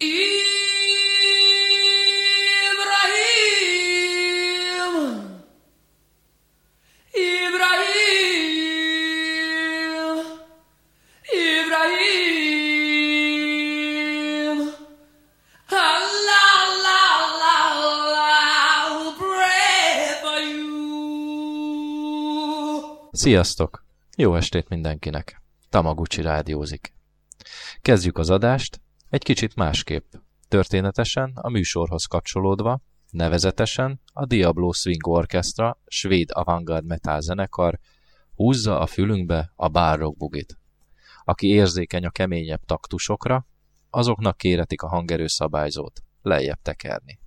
Ibrahim! Sziasztok! Jó estét mindenkinek! Tamaguchi rádiózik. Kezdjük az adást, egy kicsit másképp. Történetesen a műsorhoz kapcsolódva, nevezetesen a Diablo Swing Orchestra, svéd avantgard metal zenekar húzza a fülünkbe a bárok bugit. Aki érzékeny a keményebb taktusokra, azoknak kéretik a hangerőszabályzót lejjebb tekerni.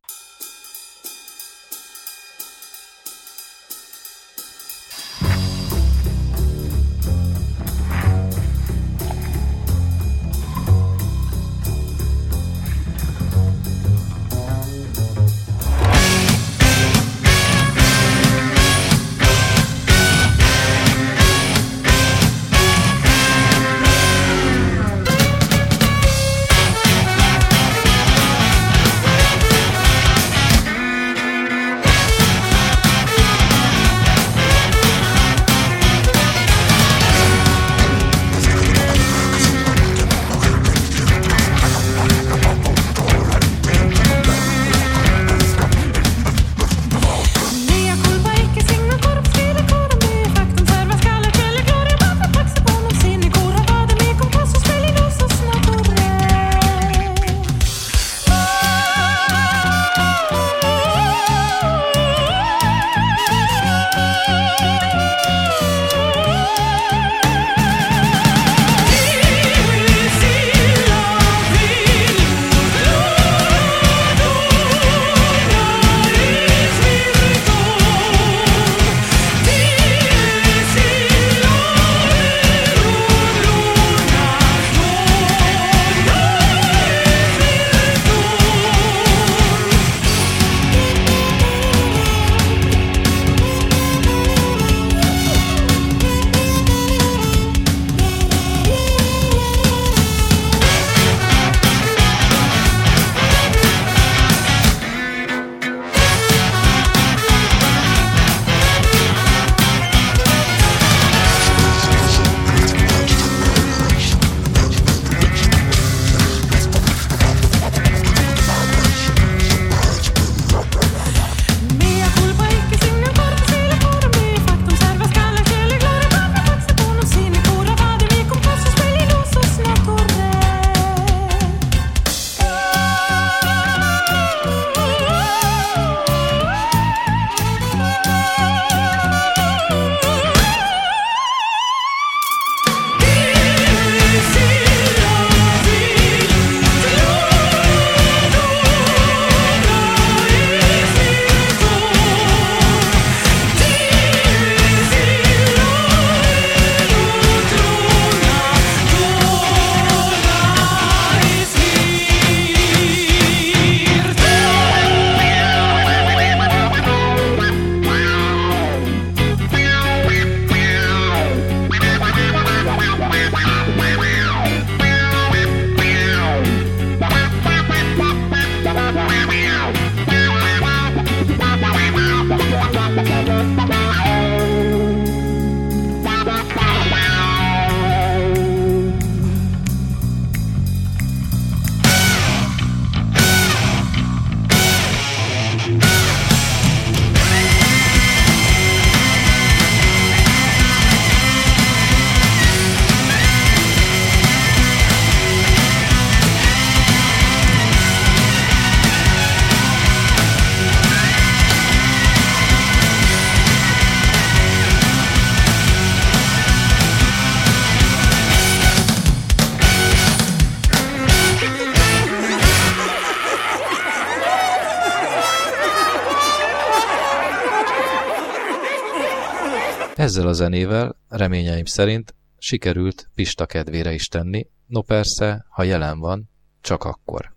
Ezzel a zenével reményeim szerint sikerült Pista kedvére is tenni, no persze, ha jelen van, csak akkor.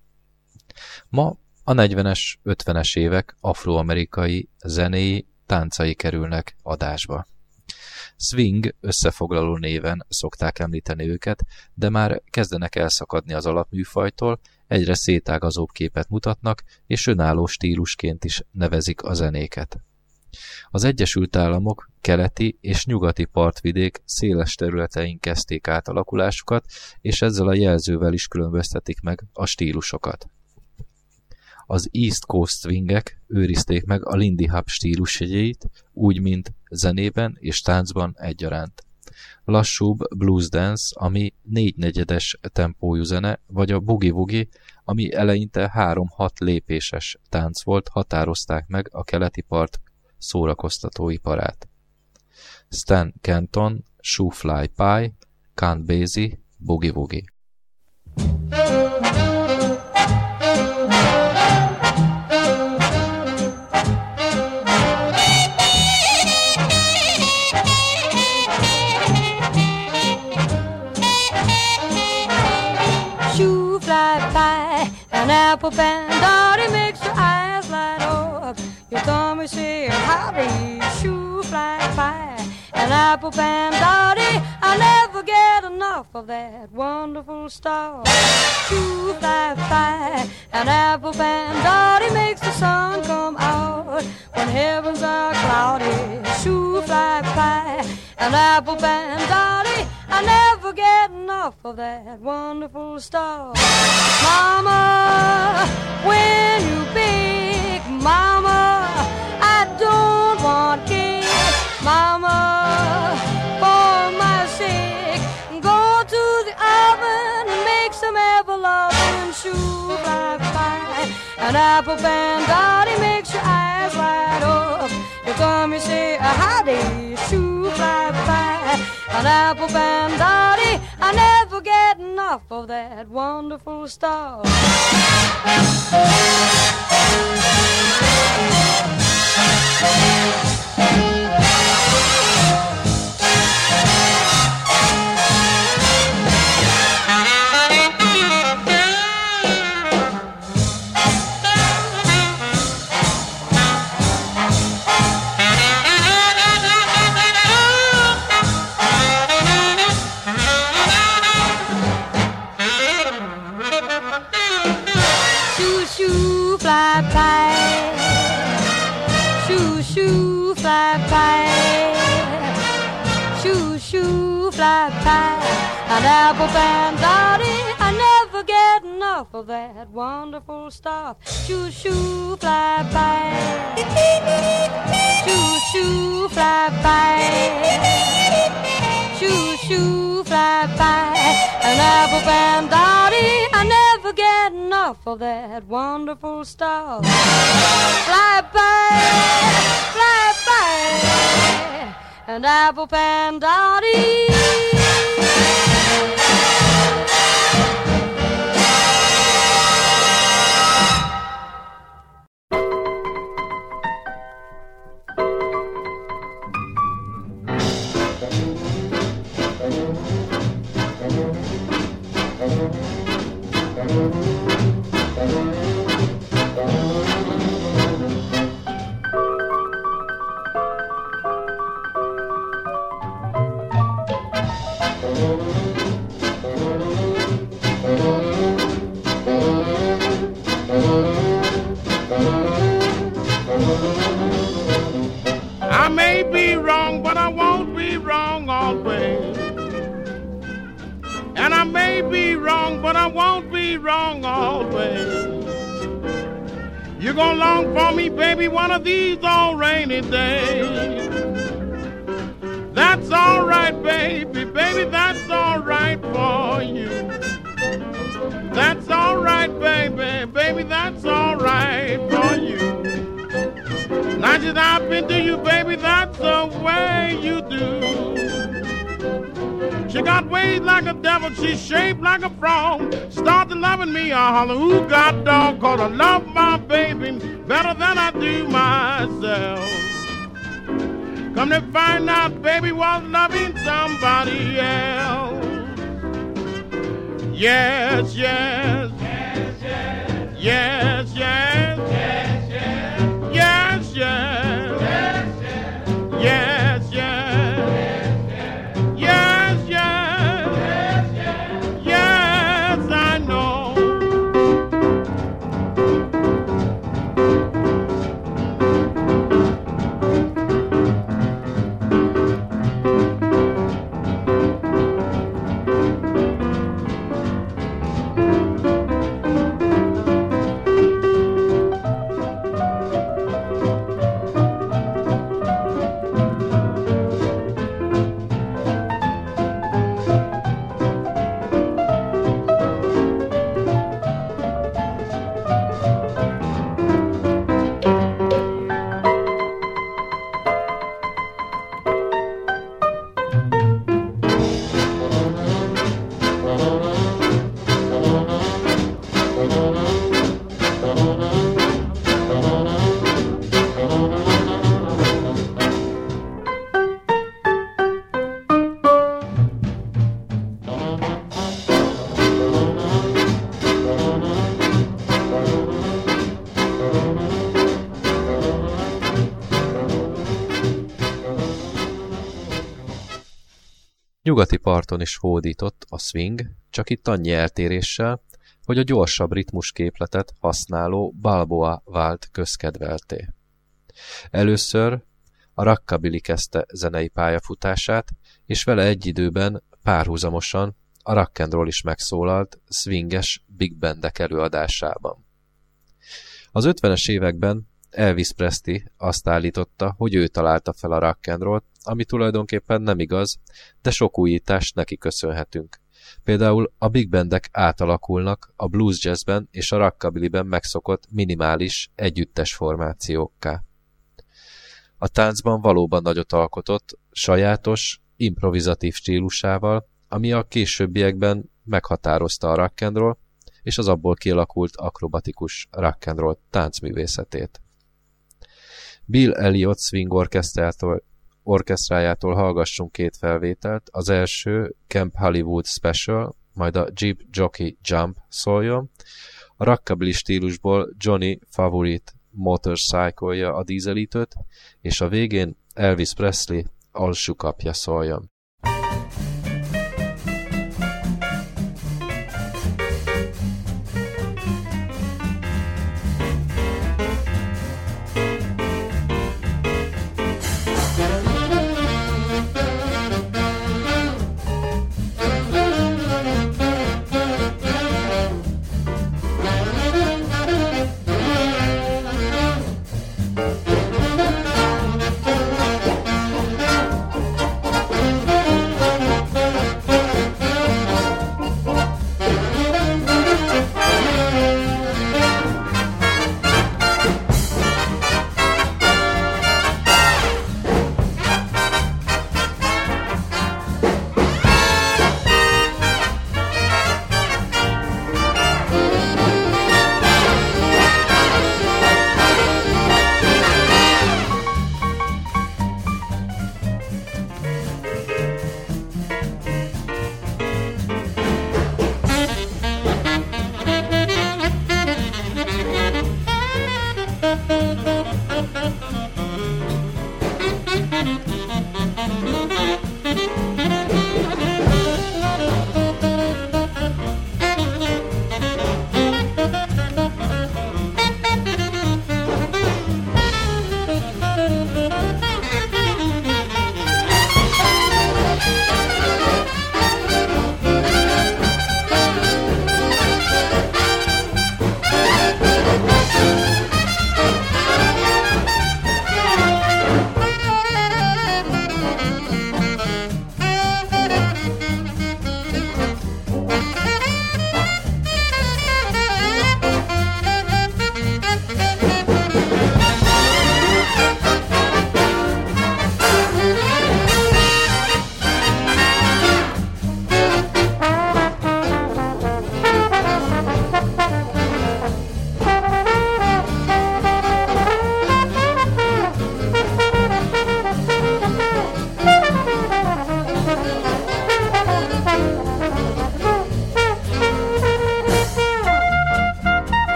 Ma a 40-es, 50-es évek afroamerikai zenéi táncai kerülnek adásba. Swing összefoglaló néven szokták említeni őket, de már kezdenek elszakadni az alapműfajtól, egyre szétágazóbb képet mutatnak, és önálló stílusként is nevezik a zenéket. Az Egyesült Államok keleti és nyugati partvidék széles területein kezdték átalakulásukat, és ezzel a jelzővel is különböztetik meg a stílusokat. Az East Coast Swingek őrizték meg a Lindy Hop stílusjegyeit, úgy, mint zenében és táncban egyaránt. Lassúbb blues dance, ami négynegyedes tempójú zene, vagy a boogie-woogie, ami eleinte 3-6 lépéses tánc volt, határozták meg a keleti part szórakoztatóiparát. Stan Kenton, Shoo Fly Pie, Count Basie, Boogie Woogie. Shoo fly pie, an apple pan dowdy makes your eyes light up. Your tummy say howdy, shoo fly pie, an apple pan dowdy. I never get enough of that wonderful stuff. Shoo fly pie, an apple pan dowdy makes the sun come out when heavens are cloudy. Shoo fly pie, an apple pan dowdy. I never get enough of that wonderful stuff. Mama, when you big, Mama, I don't. Mama, for my sake, go to the oven and make some apple loving shoo fly pie. An apple pan dowdy makes your eyes light up. You come, you say, howdy, shoo fly pie. An apple pan dowdy, I never get enough of that wonderful stuff. Shoo enough of that wonderful stuff. Shoo shoo fly by. Shoo shoo fly by. Shoo shoo fly by. An apple pan dowdy. I never get enough of that wonderful stuff. Fly by, fly by, an apple pan dowdy. Rainy days. That's alright, baby, baby, that's alright for you. That's alright, baby, baby, that's alright for you. Now just I've been to you, baby, that's the way you do. She got ways like a devil, she's shaped like a frog. Started loving me, I holler, who got dog? Cause I love my baby better than I do myself. Come to find out, baby was loving somebody else. Yes, yes. Yes, yes. Yes, yes. Nyugati parton is hódított a swing, csak itt annyi eltéréssel, hogy a gyorsabb ritmusképletet használó Balboa vált közkedvelté. Először a rockabilly kezdte zenei pályafutását, és vele egy időben párhuzamosan a rock'n'roll is megszólalt swinges big bandek előadásában. Az 50-es években Elvis Presley azt állította, hogy ő találta fel a rock'n'rollt, ami tulajdonképpen nem igaz, de sok újítást neki köszönhetünk. Például a big bandek átalakulnak a blues jazzben és a rockabillyben megszokott minimális együttes formációkká. A táncban valóban nagyot alkotott, sajátos, improvizatív stílusával, ami a későbbiekben meghatározta a rock'n'roll és az abból kialakult akrobatikus rock'n'roll táncművészetét. Bill Elliot Swing Orchestrától, orkesztrájától hallgassunk két felvételt. Az első Camp Hollywood Special, majd a Jeep Jockey Jump szóljon. A rockabilly stílusból Johnny Favorite Motorcycle-ja a dízelítőt, és a végén Elvis Presley alsukapja szóljon.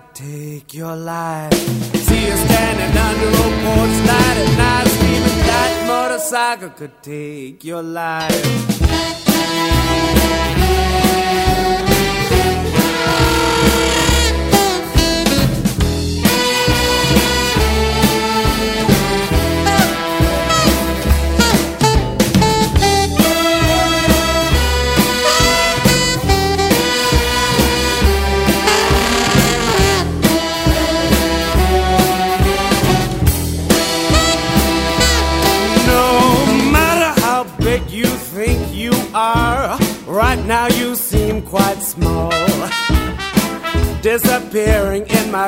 Could take your life. See you standing under a porch light at night, screaming that motorcycle could take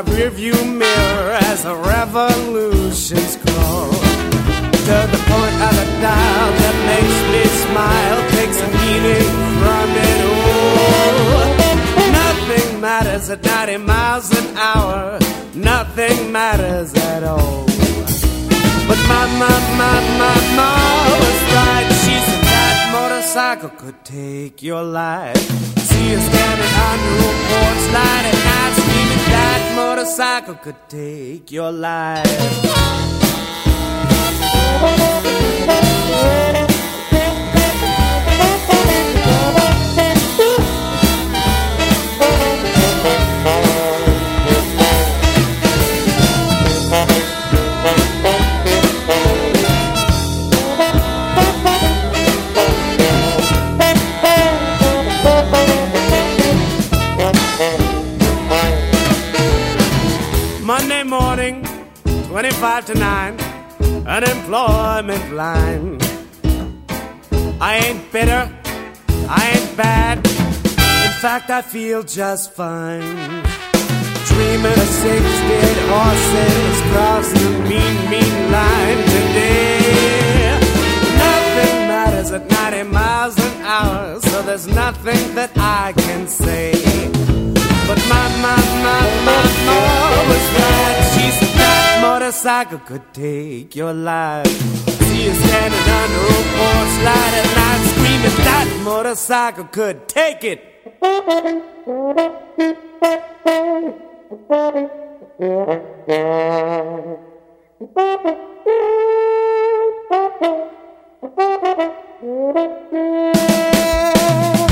my rearview mirror as a revolution's crawl. To the point of a dial that makes me smile, takes a meaning from it all. Nothing matters at 90 miles an hour, nothing matters at all. But my, my, my, my, ma was right. Motorcycle could take your life. See you standing under a porch light at night, screaming that motorcycle could take your life. 25 to 9, unemployment line. I ain't bitter, I ain't bad. In fact, I feel just fine. Dreaming of six dead horses crossing the mean, mean line today. Nothing matters at 90 miles an hour, so there's nothing that I can say. Motorcycle could take your life. See you standing under a porch light at night, screaming that motorcycle could take it.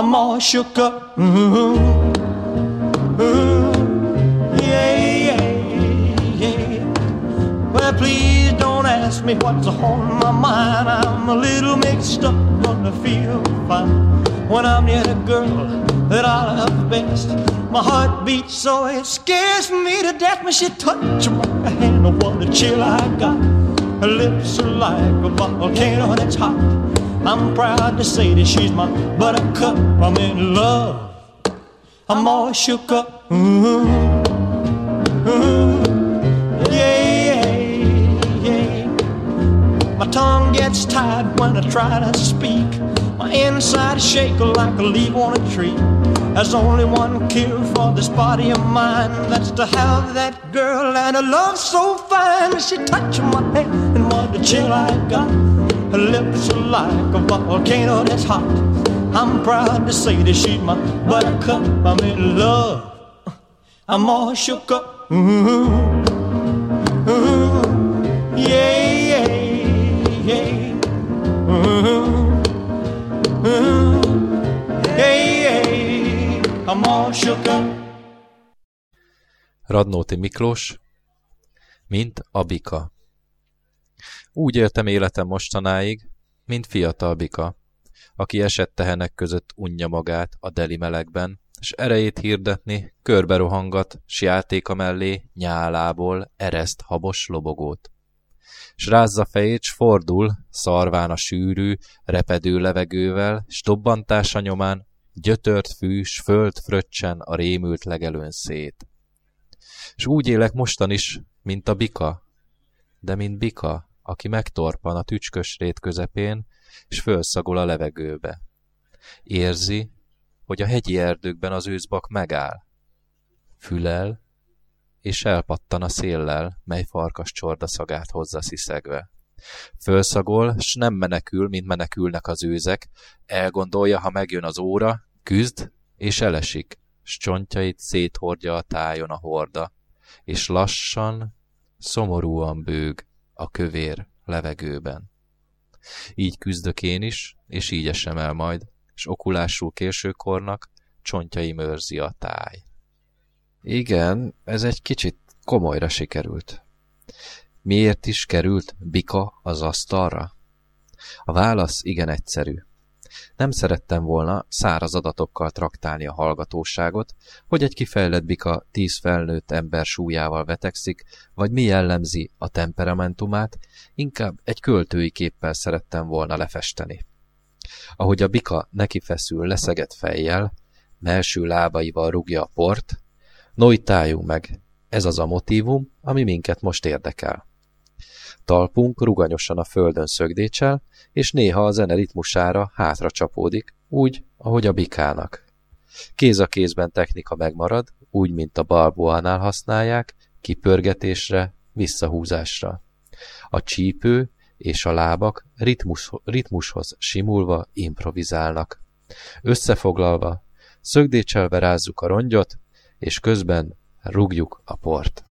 I'm all shook up. Ooh, ooh, yeah, yeah, yeah. Well, please don't ask me what's on my mind. I'm a little mixed up, gonna feel fine when I'm near the girl that I love best. My heart beats so it scares me to death when she touch my hand. What a chill I got. Her lips are like a volcano that's hot. I'm proud to say that she's my buttercup. I'm in love. I'm all shook up. Ooh, ooh, yeah, yeah, yeah. My tongue gets tied when I try to speak. My inside is shaking like a leaf on a tree. There's only one cure for this body of mine. That's to have that girl and a love so fine. She touched my hand and what a chill I got. Lips are like a volcano that's hot. I'm proud to say that she's my buttercup. I'm in love. I'm all shook up. Ooh, ooh, yeah, yeah, yeah. Ooh, ooh, yeah, yeah. I'm all shook up. Radnóti Miklós, mint a bika. Úgy éltem életem mostanáig, mint fiatal bika, aki esett tehenek között unja magát a deli melegben, és erejét hirdetni, körbe rohangat, s játéka mellé nyálából ereszt habos lobogót. S rázza fejét, s fordul, szarván a sűrű, repedő levegővel, s dobbantása nyomán gyötört fű, s föld fröccsen a rémült legelőn szét. S úgy élek mostan is, mint a bika, de mint bika, aki megtorpan a tücskös rét közepén, és fölszagol a levegőbe. Érzi, hogy a hegyi erdőkben az őszbak megáll. Fülel, és elpattan a széllel, mely farkas csorda szagát hozza sziszegve. Fölszagol, s nem menekül, mint menekülnek az őzek, elgondolja, ha megjön az óra, küzd, és elesik, s csontjait széthordja a tájon a horda, és lassan, szomorúan bőg a kövér levegőben. Így küzdök én is, és így esem el majd, és okulásul későkornak csontjai mörzi a táj. Igen, ez egy kicsit komolyra sikerült. Miért is került bika az asztalra? A válasz igen egyszerű. Nem szerettem volna száraz adatokkal traktálni a hallgatóságot, hogy egy kifejlett bika tíz felnőtt ember súlyával vetekszik, vagy mi jellemzi a temperamentumát, inkább egy költői képpel szerettem volna lefesteni. Ahogy a bika neki feszül leszegett fejjel, melső lábaival rúgja a port, nojtáljunk meg, ez az a motívum, ami minket most érdekel. Talpunk ruganyosan a földön szögdécsel, és néha a zene ritmusára hátra csapódik, úgy, ahogy a bikának. Kéz a kézben technika megmarad, úgy, mint a balboánál használják, kipörgetésre, visszahúzásra. A csípő és a lábak ritmus, ritmushoz simulva improvizálnak. Összefoglalva, szögdécselve rázzuk a rongyot, és közben rúgjuk a port.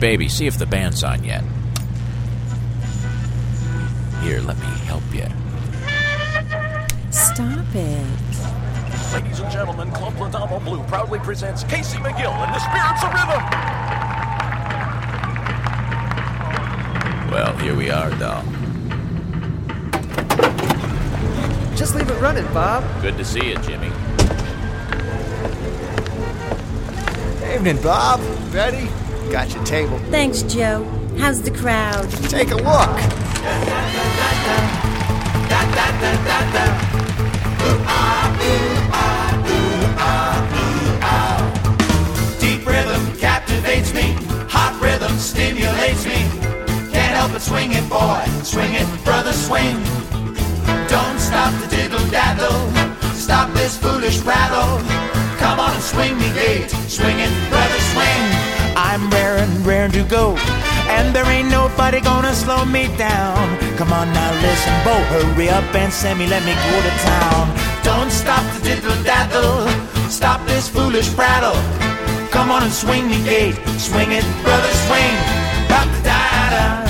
Baby, see if the band's on yet. Here, let me help you. Stop it. Ladies and gentlemen, Club Ladamo Blue proudly presents Casey McGill and the Spirits of Rhythm. Well, here we are, doll. Just leave it running, Bob. Good to see you, Jimmy. Evening, Bob. Ready? Got your table. Thanks, Joe. How's the crowd? Take a look. Deep rhythm captivates me. Hot rhythm stimulates me. Can't help but swing it, boy. Swing it, brother, swing. Don't stop the diddle daddle. Stop this foolish rattle. Come on and swing me gate. Swing it, brother, swing. I'm raring, raring to go. And there ain't nobody gonna slow me down. Come on now, listen, Bo, hurry up and send me, let me go to town. Don't stop the diddle daddle. Stop this foolish prattle. Come on and swing me gate. Swing it, brother, swing. Bop da da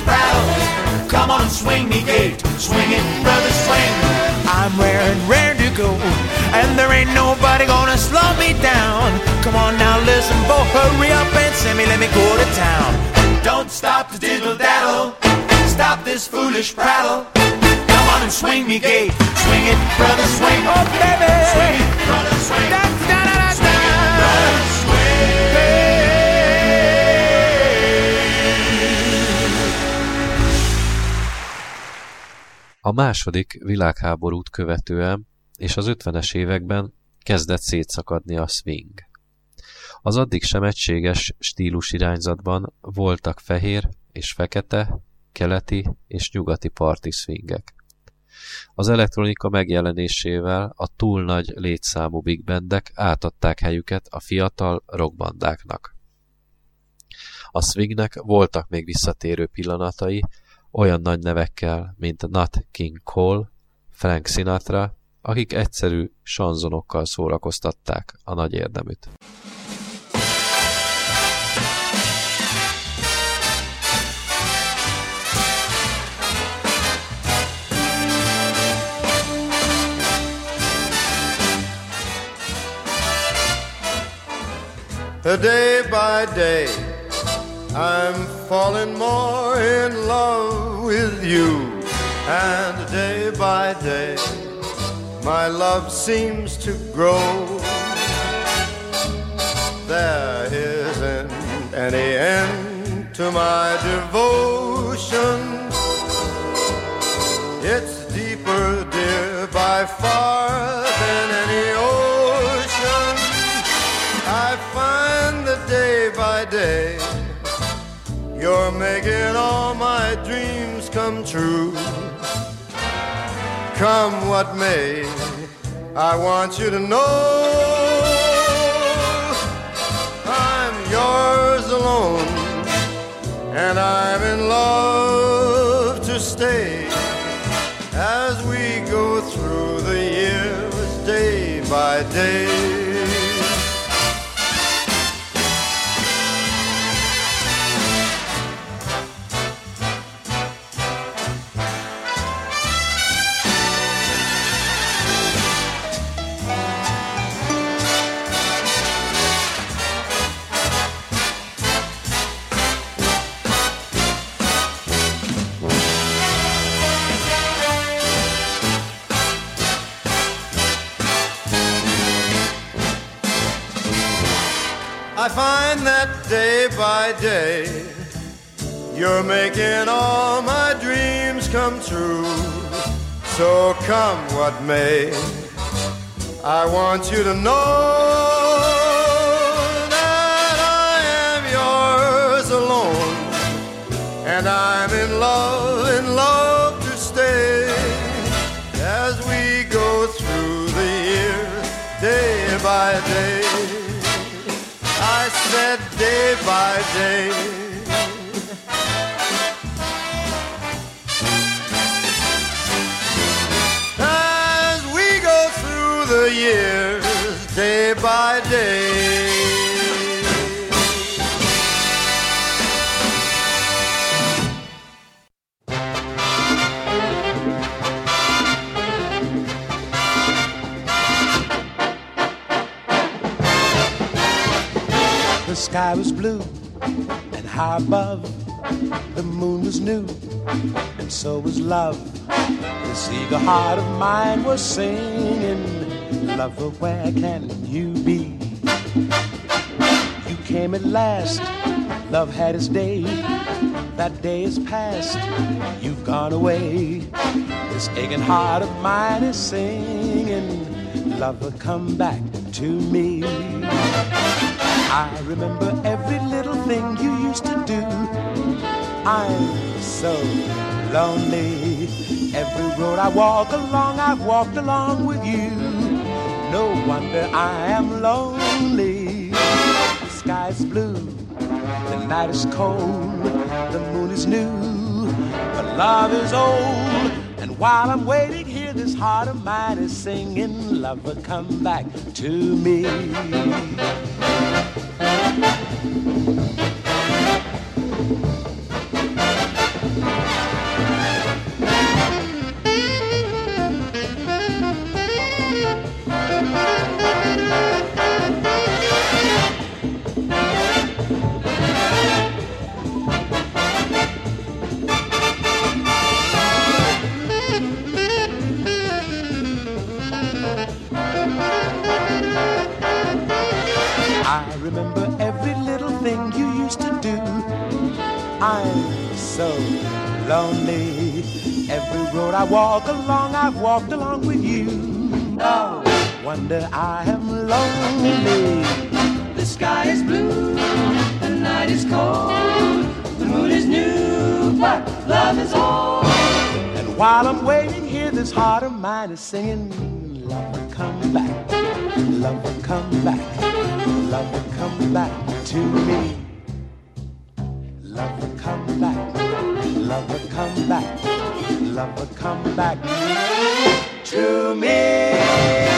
prattle. Come on and swing me gate. Swing it, brother, swing. I'm raring, raring to go, and there ain't nobody gonna slow me down. Come on now, listen, Bo, hurry up and send me, let me go to town. Don't stop to diddle daddle. Stop this foolish prattle. Come on and swing me gate. Swing it, brother, swing. Oh, baby. Swing it, brother, swing. Da, da, da, da, Swing it, brother, A második világháborút követően és az 50-es években kezdett szétszakadni a swing. Az addig sem egységes stílusirányzatban voltak fehér és fekete, keleti és nyugati parti swingek. Az elektronika megjelenésével a túl nagy létszámú big bandek átadták helyüket a fiatal rockbandáknak. A swingnek voltak még visszatérő pillanatai, olyan nagy nevekkel, mint Nat King Cole, Frank Sinatra, akik egyszerű sanzonokkal szórakoztatták a nagy érdeműt. Day by day, I'm falling more in love with you. And day by day, my love seems to grow. There isn't any end to my devotion. It's deeper, dear, by far than any ocean. I find that day by day, making all my dreams come true. Come what may, I want you to know I'm yours alone, and I'm in love to stay as we go through the years day by day. Day day you're making all my dreams come true. So come what may, I want you to know that I am yours alone, and I'm in love, in love to stay as we go through the years day by day. Day by day. Was blue, and high above, the moon was new, and so was love. This eager heart of mine was singing, Lover, where can you be? You came at last, love had its day. That day is past, you've gone away. This aching heart of mine is singing, Lover, come back to me. I remember every little thing you used to do. I'm so lonely. Every road I walk along, I've walked along with you. No wonder I am lonely. The sky's blue, the night is cold, the moon is new, but love is old. And while I'm waiting here, this heart of mine is singing, Lover, come back to me. I lonely. Every road I walk along, I've walked along with you. No wonder I am lonely. The sky is blue, the night is cold, the moon is new, but love is old. And while I'm waiting here, this heart of mine is singing, Lover, come back, lover, come back, lover, come back to me. Lover, come lover, come back, lover, come back to me.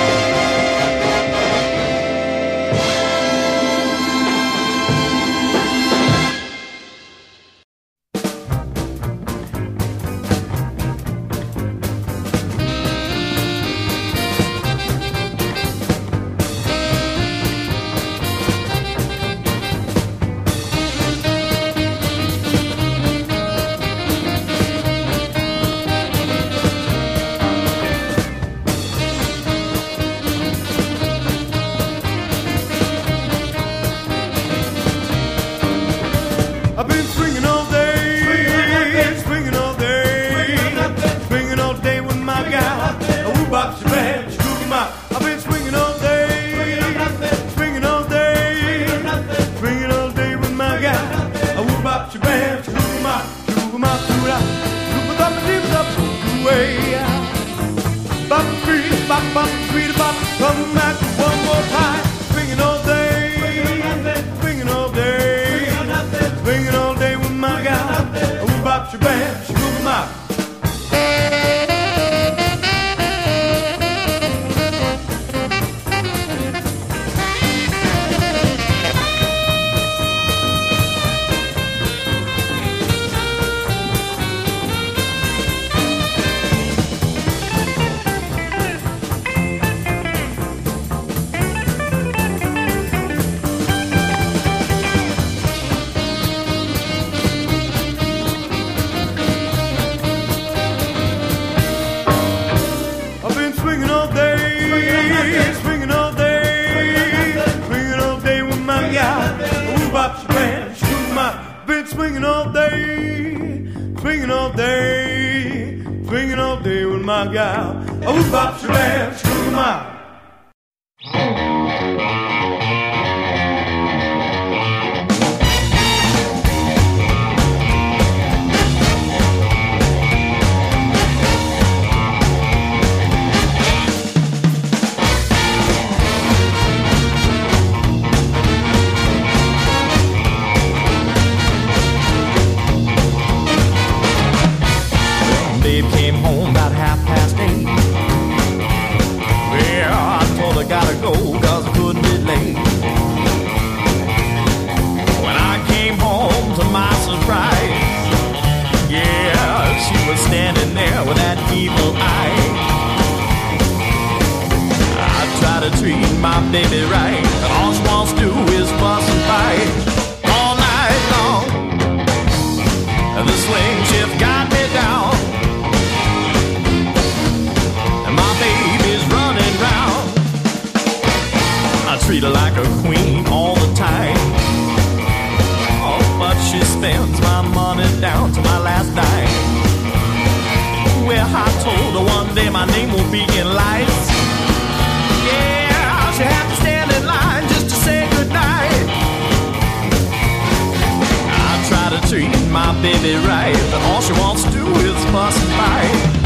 My name won't be in lights. Yeah, she had to stand in line just to say goodnight. I try to treat my baby right, but all she wants to do is fuss and fight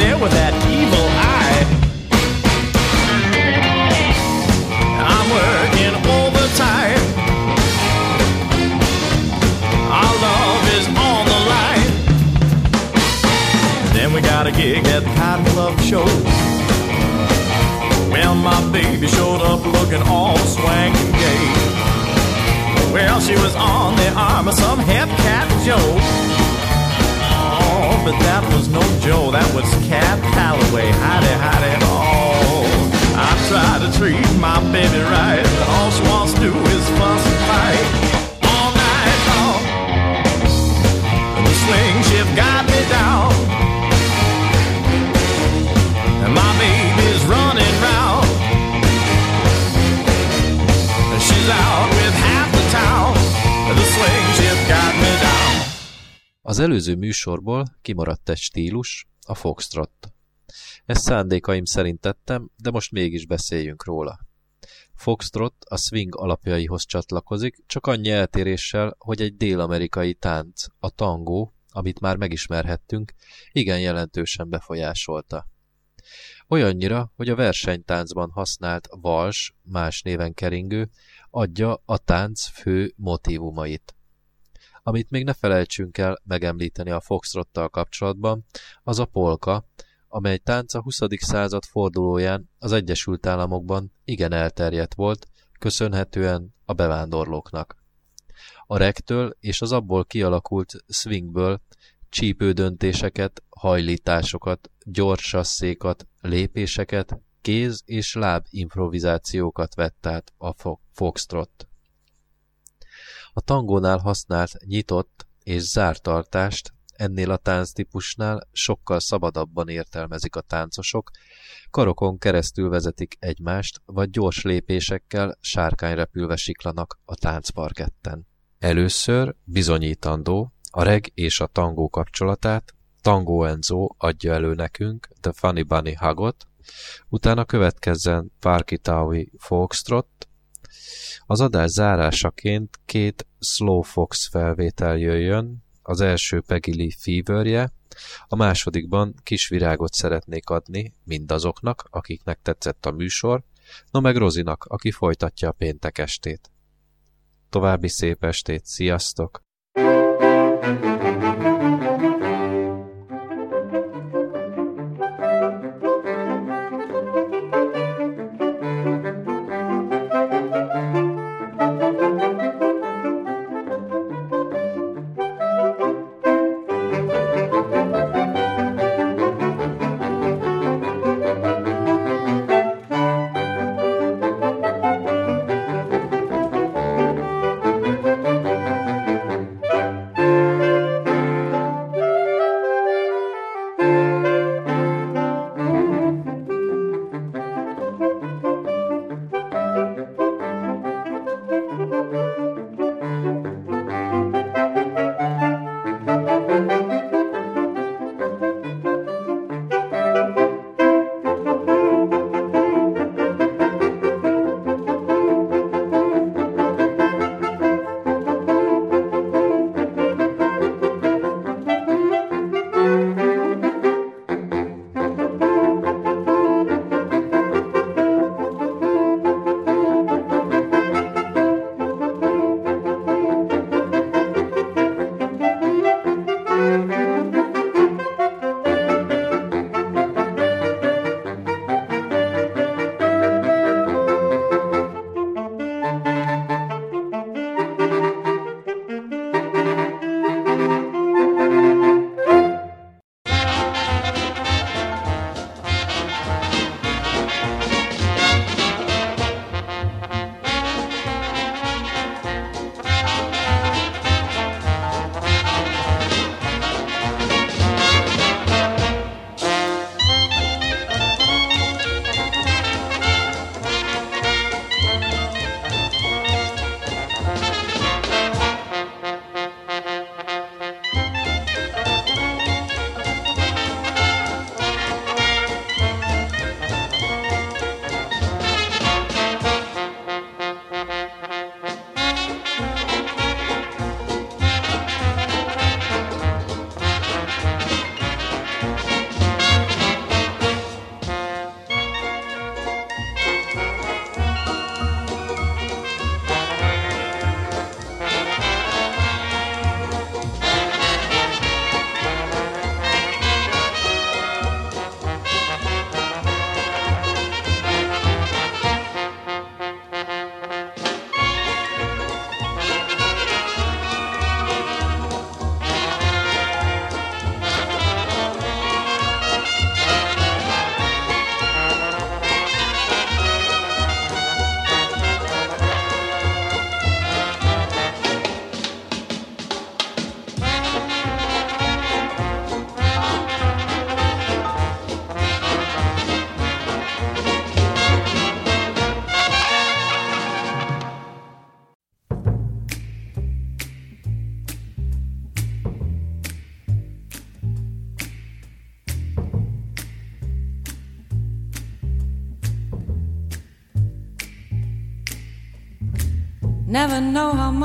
there with that evil eye. I'm working overtime. Our love is on the line. Then we got a gig at the Cotton Club show. Well, my baby showed up looking all swank and gay. Well, she was on the arm of some hep cat Joe. But that was no Joe, that was Cab Calloway. Howdy, howdy, oh. I try to treat my baby right. All she wants to do is fuss and fight all night long. The swing shift got me down. And my baby's running Az előző műsorból kimaradt egy stílus, a foxtrot. Ezt szándékaim szerint tettem, de most mégis beszéljünk róla. Foxtrot a swing alapjaihoz csatlakozik, csak annyi eltéréssel, hogy egy dél-amerikai tánc, a tangó, amit már megismerhettünk, igen jelentősen befolyásolta. Olyannyira, hogy a versenytáncban használt vals, más néven keringő, adja a tánc fő motívumait. Amit még ne felejtsünk el megemlíteni a foxtrottal kapcsolatban, az a polka, amely tánc a 20. század fordulóján az Egyesült Államokban igen elterjedt volt, köszönhetően a bevándorlóknak. A regtől és az abból kialakult swingből csípődöntéseket, hajlításokat, gyors sasszékat, lépéseket, kéz- és láb improvizációkat vett át a fo foxtrot. A tangónál használt nyitott és zárt tartást ennél a tánctípusnál sokkal szabadabban értelmezik a táncosok, karokon keresztül vezetik egymást, vagy gyors lépésekkel sárkányrepülve siklanak a táncparketten. Először bizonyítandó a reg és a tangó kapcsolatát, Tango Enzo adja elő nekünk The Funny Bunny Hugot, utána következzen Parky Taui Foxtrot, az adás zárásaként két Slow Fox felvétel jöjjön, az első Peggy Lee Feverje, a másodikban kis virágot szeretnék adni mindazoknak, akiknek tetszett a műsor, no meg Rozinak, aki folytatja a péntek estét. További szép estét, sziasztok!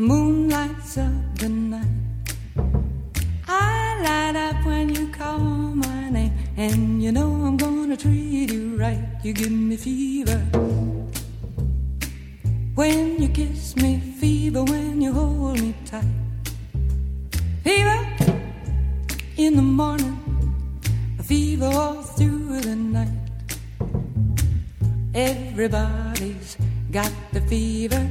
moon lights up the night. I light up when you call my name, and you know I'm gonna treat you right. You give me fever. When you kiss me, fever when you hold me tight. Fever in the morning, a fever all through the night. Everybody's got the fever,